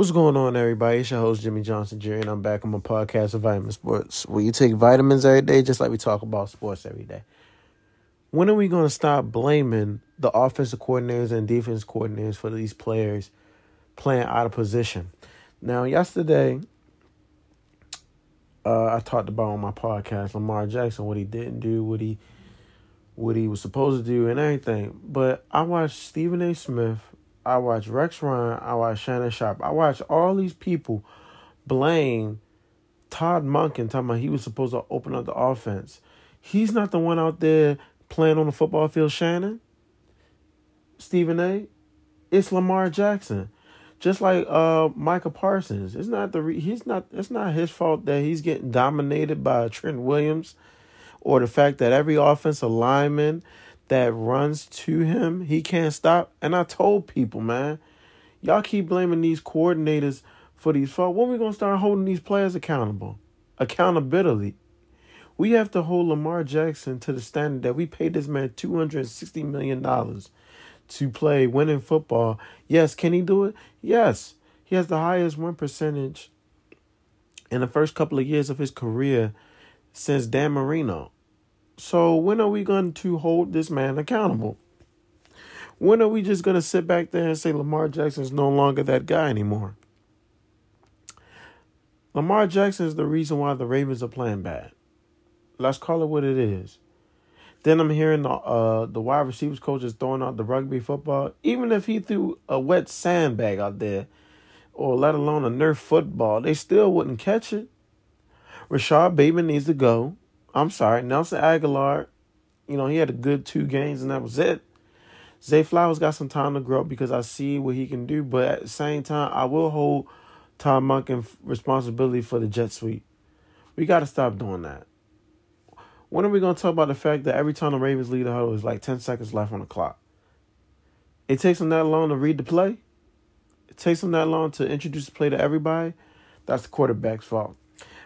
What's going on, everybody? It's your host, Jimmy Johnson Jr., and I'm back on my podcast of Vitamin Sports, where you take vitamins every day, just like we talk about sports every day. When are we going to stop blaming the offensive coordinators and defense coordinators for these players playing out of position? Now, yesterday, uh, I talked about on my podcast Lamar Jackson, what he didn't do, what he what he was supposed to do, and everything. But I watched Stephen A. Smith I watch Rex Ryan, I watch Shannon Sharpe, I watch all these people blame Todd Monken talking about he was supposed to open up the offense. He's not the one out there playing on the football field, Shannon. Stephen A. It's Lamar Jackson. Just like uh Micah Parsons. It's not the re- he's not it's not his fault that he's getting dominated by Trent Williams or the fact that every offensive lineman that runs to him, he can't stop. And I told people, man, y'all keep blaming these coordinators for these faults. When we gonna start holding these players accountable? Accountability. We have to hold Lamar Jackson to the standard that we paid this man two hundred and sixty million dollars to play winning football. Yes, can he do it? Yes. He has the highest win percentage in the first couple of years of his career since Dan Marino. So when are we going to hold this man accountable? When are we just going to sit back there and say Lamar Jackson is no longer that guy anymore? Lamar Jackson is the reason why the Ravens are playing bad. Let's call it what it is. Then I'm hearing the uh, the wide receivers coaches throwing out the rugby football. Even if he threw a wet sandbag out there, or let alone a Nerf football, they still wouldn't catch it. Rashod Bateman needs to go. I'm sorry, Nelson Agholor, you know, he had a good two games and that was it. Zay Flowers got some time to grow up because I see what he can do, but at the same time, I will hold Todd Monken responsibility for the jet sweep. We got to stop doing that. When are we going to talk about the fact that every time the Ravens lead the huddle, is like 10 seconds left on the clock? It takes them that long to read the play. It takes them that long to introduce the play to everybody. That's the quarterback's fault.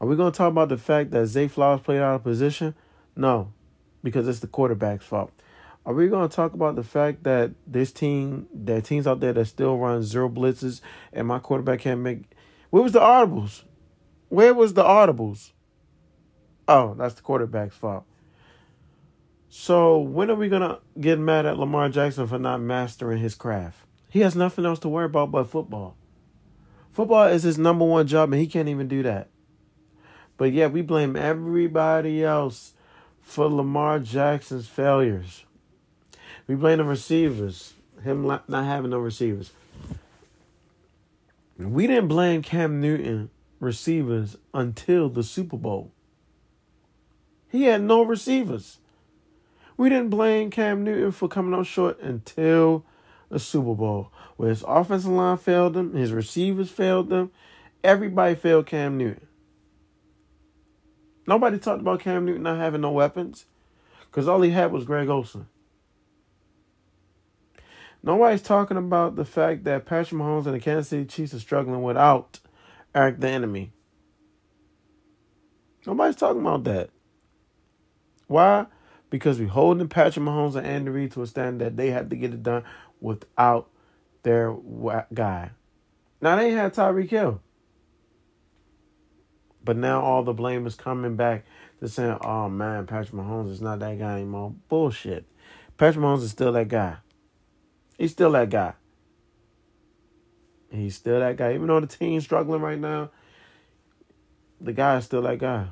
Are we going to talk about the fact that Zay Flowers played out of position? No, because it's the quarterback's fault. Are we going to talk about the fact that this team, there are teams out there that still run zero blitzes, and my quarterback can't make? Where was the audibles? Where was the audibles? Oh, that's the quarterback's fault. So when are we gonna get mad at Lamar Jackson for not mastering his craft? He has nothing else to worry about but football. Football is his number one job, and he can't even do that. But yeah, we blame everybody else for Lamar Jackson's failures. We blame the receivers, him not having no receivers. We didn't blame Cam Newton receivers until the Super Bowl. He had no receivers. We didn't blame Cam Newton for coming up short until the Super Bowl, where his offensive line failed him, his receivers failed him, everybody failed Cam Newton. Nobody talked about Cam Newton not having no weapons because all he had was Greg Olsen. Nobody's talking about the fact that Patrick Mahomes and the Kansas City Chiefs are struggling without Eric the Enemy. Nobody's talking about that. Why? Because we're holding Patrick Mahomes and Andy Reid to a standard that they have to get it done without their guy. Now they had Tyreek Hill. But now all the blame is coming back to saying, oh man, Patrick Mahomes is not that guy anymore. Bullshit. Patrick Mahomes is still that guy. He's still that guy. He's still that guy. Even though the team's struggling right now, the guy is still that guy.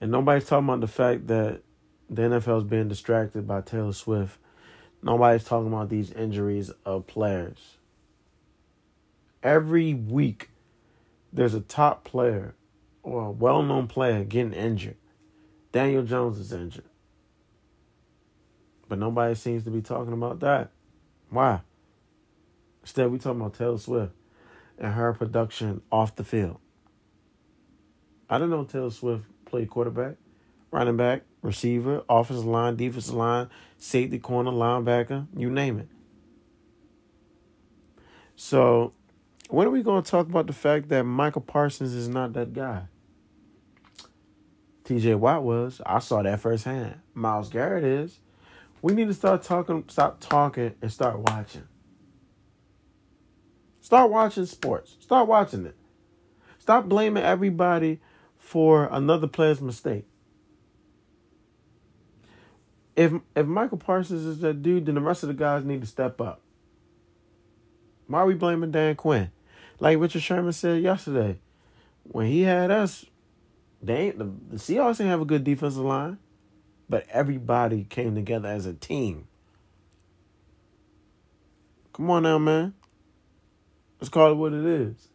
And nobody's talking about the fact that the NFL is being distracted by Taylor Swift. Nobody's talking about these injuries of players. Every week, there's a top player or a well known player getting injured. Daniel Jones is injured. But nobody seems to be talking about that. Why? Instead, we talking about Taylor Swift and her production off the field. I didn't know Taylor Swift played quarterback, running back, receiver, offensive line, defensive line, safety corner, linebacker, you name it. So when are we going to talk about the fact that Michael Parsons is not that guy? TJ Watt was. I saw that firsthand. Myles Garrett is. We need to start talking, stop talking, and start watching. Start watching sports. Start watching it. Stop blaming everybody for another player's mistake. If if Michael Parsons is that dude, then the rest of the guys need to step up. Why are we blaming Dan Quinn? Like Richard Sherman said yesterday, when he had us, they the, the Seahawks didn't have a good defensive line, but everybody came together as a team. Come on now, man. Let's call it what it is.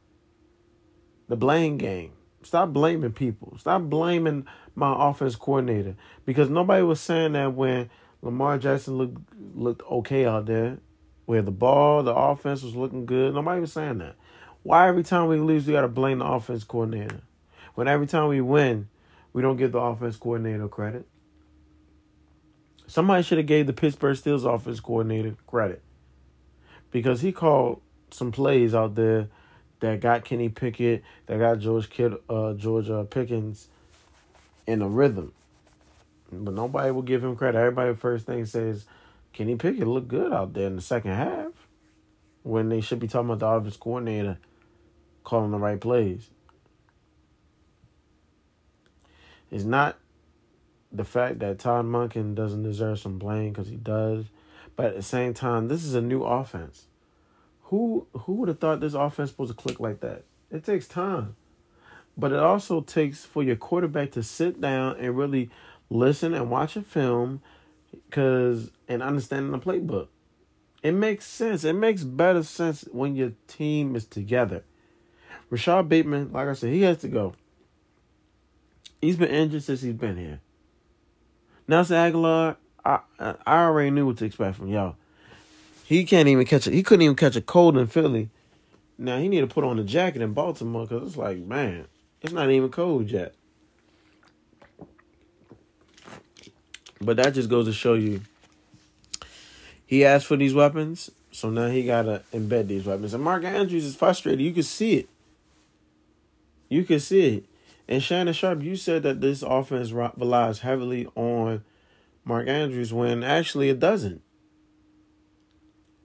The blame game. Stop blaming people. Stop blaming my offense coordinator because nobody was saying that when Lamar Jackson looked looked okay out there, where the ball, the offense was looking good. Nobody was saying that. Why every time we lose, we got to blame the offense coordinator? When every time we win, we don't give the offense coordinator credit. Somebody should have gave the Pittsburgh Steelers offense coordinator credit because he called some plays out there that got Kenny Pickett, that got George Kid, uh, George uh, Pickens in a rhythm. But nobody will give him credit. Everybody first thing says Kenny Pickett looked good out there in the second half when they should be talking about the offense coordinator calling the right plays. It's not the fact that Todd Monken doesn't deserve some blame because he does, but at the same time, this is a new offense. Who who would have thought this offense was supposed to click like that? It takes time. But it also takes for your quarterback to sit down and really listen and watch a film cuz and understanding the playbook. It makes sense. It makes better sense when your team is together. Rashod Bateman, like I said, he has to go. He's been injured since he's been here. Nelson Agholor, I I already knew what to expect from y'all. He can't even catch it. He couldn't even catch a cold in Philly. Now he need to put on a jacket in Baltimore because it's like, man, it's not even cold yet. But that just goes to show you. He asked for these weapons, so now he gotta embed these weapons. And Mark Andrews is frustrated. You can see it. You can see it. And Shannon Sharpe, you said that this offense relies heavily on Mark Andrews when actually it doesn't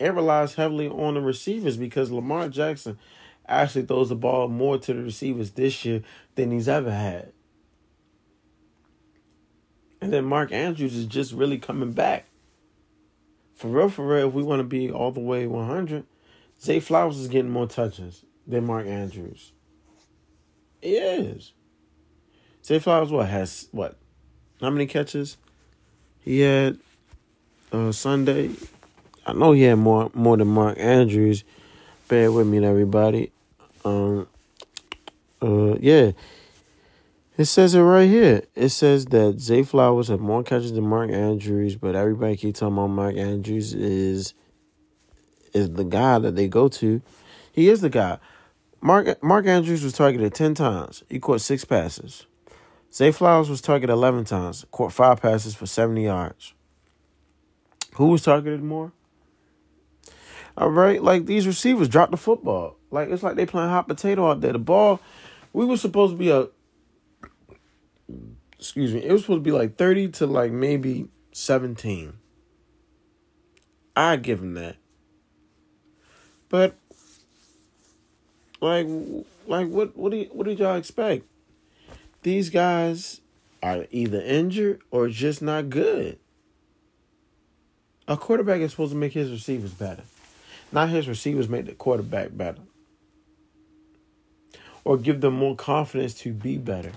it relies heavily on the receivers because Lamar Jackson actually throws the ball more to the receivers this year than he's ever had. And then Mark Andrews is just really coming back. For real, for real, if we want to be all the way 100, Zay Flowers is getting more touches than Mark Andrews. He is. Zay Flowers, what, has, what, how many catches? He had uh, Sunday, I know he had more more than Mark Andrews. Bear with me, everybody. Um, uh, yeah. It says it right here. It says that Zay Flowers had more catches than Mark Andrews, but everybody keep talking about Mark Andrews is is the guy that they go to. He is the guy. Mark Mark Andrews was targeted ten times. He caught six passes. Zay Flowers was targeted eleven times. Caught five passes for seventy yards. Who was targeted more? All right, like these receivers dropped the football. Like it's like they playing hot potato out there. The ball, we were supposed to be a. Excuse me. It was supposed to be like thirty to like maybe seventeen. I'd give him that. But like, like what? What do you, what did y'all expect? These guys are either injured or just not good. A quarterback is supposed to make his receivers better. Not his receivers make the quarterback better or give them more confidence to be better.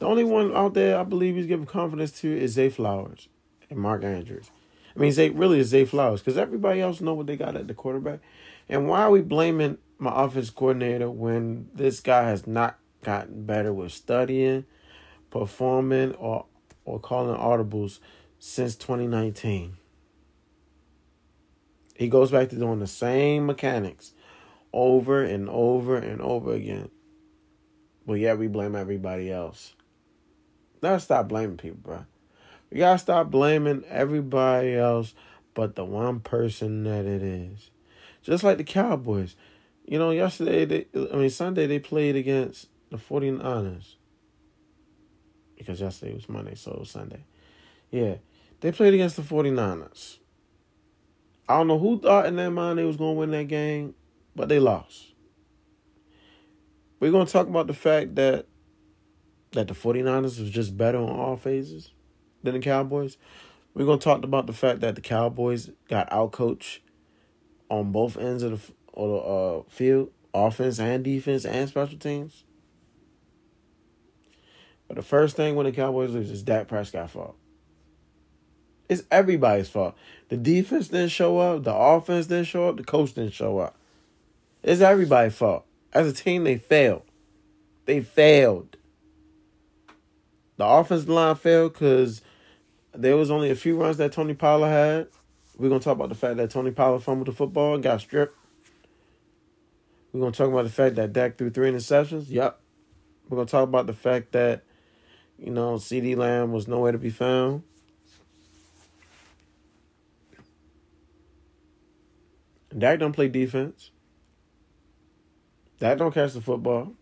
The only one out there I believe he's giving confidence to is Zay Flowers and Mark Andrews. I mean, Zay really is Zay Flowers because everybody else know what they got at the quarterback. And why are we blaming my offense coordinator when this guy has not gotten better with studying, performing, or or calling audibles since 2019? He goes back to doing the same mechanics over and over and over again. But yet we blame everybody else. Let's stop blaming people, bro. We gotta stop blaming everybody else but the one person that it is. Just like the Cowboys. You know, yesterday, they, I mean, Sunday, they played against the 49ers. Because yesterday was Monday, so it was Sunday. Yeah. They played against the 49ers. I don't know who thought in their mind they was going to win that game, but they lost. We're going to talk about the fact that that the 49ers was just better on all phases than the Cowboys. We're going to talk about the fact that the Cowboys got outcoached on both ends of the, of the uh, field, offense and defense and special teams. But the first thing when the Cowboys lose is Dak Prescott's fault. It's everybody's fault. The defense didn't show up. The offense didn't show up. The coach didn't show up. It's everybody's fault. As a team, they failed. They failed. The offensive line failed because there was only a few runs that Tony Pollard had. We're gonna talk about the fact that Tony Pollard fumbled the football and got stripped. We're gonna talk about the fact that Dak threw three interceptions. Yep. We're gonna talk about the fact that, you know, CeeDee Lamb was nowhere to be found. Dak don't play defense. Dak don't catch the football.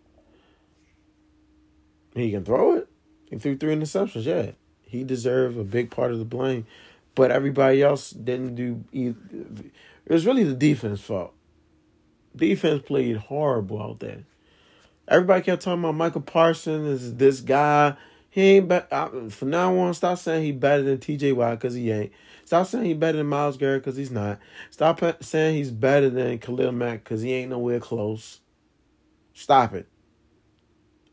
He can throw it. He threw three interceptions. Yeah, he deserved a big part of the blame, but everybody else didn't do. Either. It was really the defense fault. Defense played horrible out there. Everybody kept talking about Michael Parsons is this guy. He ain't be- I, from now on. Stop saying he better than T.J. Watt because he ain't. Stop saying he better than Myles Garrett because he's not. Stop saying he's better than Khalil Mack because he ain't nowhere close. Stop it.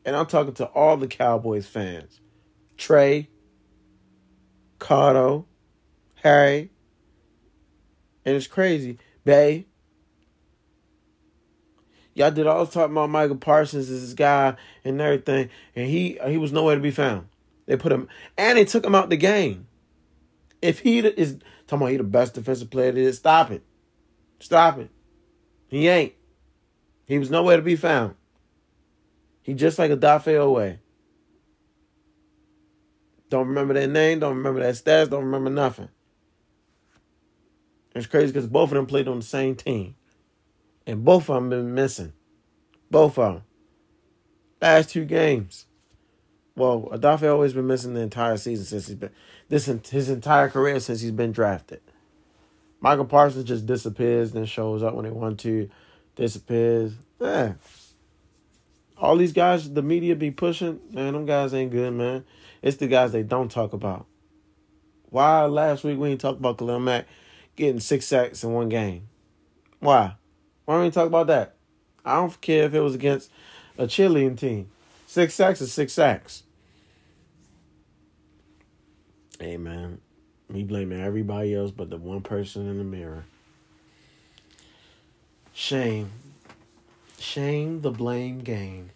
And I'm talking to all the Cowboys fans. Trey, Cardo, Harry, and it's crazy. Bay. Y'all did all talk about Michael Parsons as this guy and everything, and he uh, he was nowhere to be found. They put him and they took him out the game. If he is talking about he the best defensive player, there is stop it, stop it. He ain't. He was nowhere to be found. He just like Odafe Oweh. Don't remember their name, don't remember their stats, don't remember nothing. It's crazy because both of them played on the same team. And both of them been missing. Both of them. Last two games. Well, Odafe always been missing the entire season since he's been this his entire career since he's been drafted. Michael Parsons just disappears, then shows up when he want to, disappears. Yeah. All these guys the media be pushing, man, them guys ain't good, man. It's the guys they don't talk about. Why last week we ain't talk about Khalil Mack getting six sacks in one game? Why? Why don't we talk about that? I don't care if it was against a cheerleading team. Six sacks is six sacks. Hey man, me blaming everybody else but the one person in the mirror. Shame. Shame the blame game.